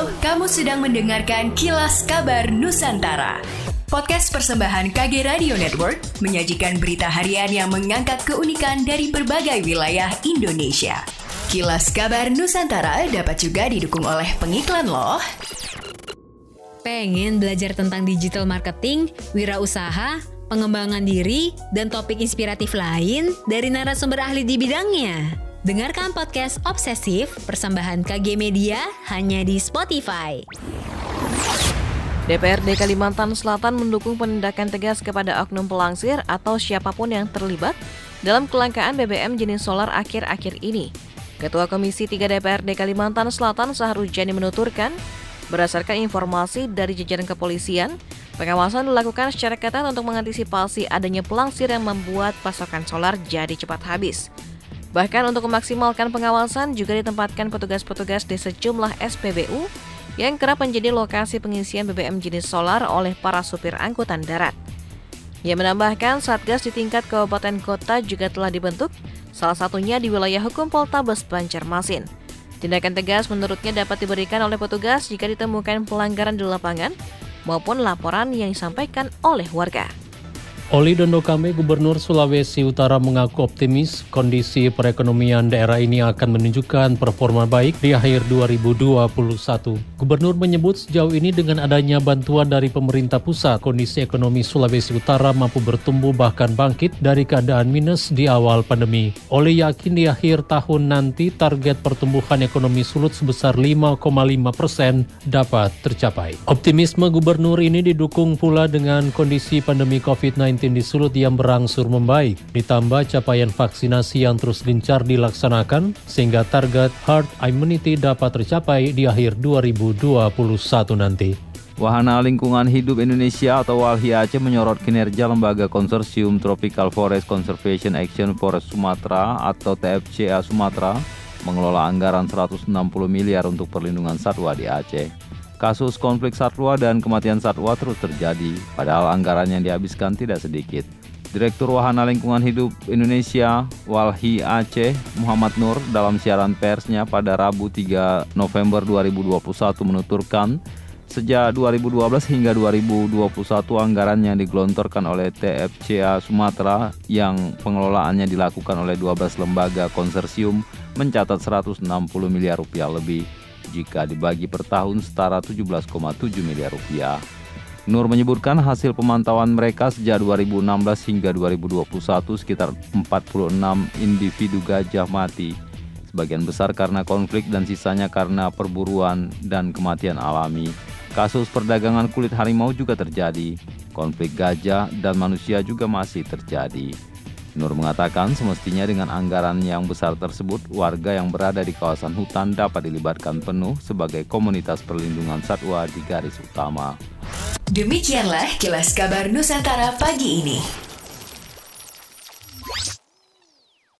Kamu sedang mendengarkan Kilas Kabar Nusantara. Podcast persembahan KG Radio Network menyajikan berita harian yang mengangkat keunikan dari berbagai wilayah Indonesia. Kilas Kabar Nusantara dapat juga didukung oleh pengiklan loh. Pengen belajar tentang digital marketing, wirausaha, pengembangan diri, dan topik inspiratif lain dari narasumber ahli di bidangnya? Dengarkan podcast Obsesif persembahan KG Media hanya di Spotify. DPRD Kalimantan Selatan mendukung penindakan tegas kepada oknum pelangsir atau siapa pun yang terlibat dalam kelangkaan BBM jenis solar akhir-akhir ini. Ketua Komisi 3 DPRD Kalimantan Selatan Sahrujani menuturkan, berdasarkan informasi dari jajaran kepolisian, pengawasan dilakukan secara ketat untuk mengantisipasi adanya pelangsir yang membuat pasokan solar jadi cepat habis. Bahkan untuk memaksimalkan pengawasan juga ditempatkan petugas-petugas di sejumlah SPBU yang kerap menjadi lokasi pengisian BBM jenis solar oleh para supir angkutan darat. Ia menambahkan Satgas di tingkat kabupaten kota juga telah dibentuk, salah satunya di wilayah hukum Poltabes Banjarmasin. Tindakan tegas menurutnya dapat diberikan oleh petugas jika ditemukan pelanggaran di lapangan maupun laporan yang disampaikan oleh warga. Oli Dondokame, Gubernur Sulawesi Utara mengaku optimis kondisi perekonomian daerah ini akan menunjukkan performa baik di akhir 2021. Gubernur menyebut sejauh ini dengan adanya bantuan dari pemerintah pusat, kondisi ekonomi Sulawesi Utara mampu bertumbuh bahkan bangkit dari keadaan minus di awal pandemi. Oli yakin di akhir tahun nanti target pertumbuhan ekonomi Sulut sebesar 5,5 persen dapat tercapai. Optimisme Gubernur ini didukung pula dengan kondisi pandemi COVID-19 di Sulut yang berangsur membaik, ditambah capaian vaksinasi yang terus gencar dilaksanakan, sehingga target herd immunity dapat tercapai di akhir 2021 nanti. Wahana Lingkungan Hidup Indonesia atau WALHI Aceh menyorot kinerja Lembaga Konsorsium Tropical Forest Conservation Action Forest Sumatera atau TFCA Sumatera mengelola anggaran 160 miliar untuk perlindungan satwa di Aceh. Kasus konflik satwa dan kematian satwa terus terjadi, padahal anggaran yang dihabiskan tidak sedikit. Direktur Wahana Lingkungan Hidup Indonesia Walhi Aceh Muhammad Nur dalam siaran persnya pada Rabu 3 November 2021 menuturkan sejak 2012 hingga 2021 anggaran yang digelontorkan oleh TFCA Sumatera yang pengelolaannya dilakukan oleh 12 lembaga konsorsium mencatat 160 miliar rupiah lebih jika dibagi per tahun setara 17,7 miliar rupiah. Nur menyebutkan hasil pemantauan mereka sejak 2016 hingga 2021 sekitar 46 individu gajah mati. Sebagian besar karena konflik dan sisanya karena perburuan dan kematian alami. Kasus perdagangan kulit harimau juga terjadi. Konflik gajah dan manusia juga masih terjadi. Nur mengatakan semestinya dengan anggaran yang besar tersebut, warga yang berada di kawasan hutan dapat dilibatkan penuh sebagai komunitas perlindungan satwa di garis utama. Demikianlah kilas kabar Nusantara pagi ini.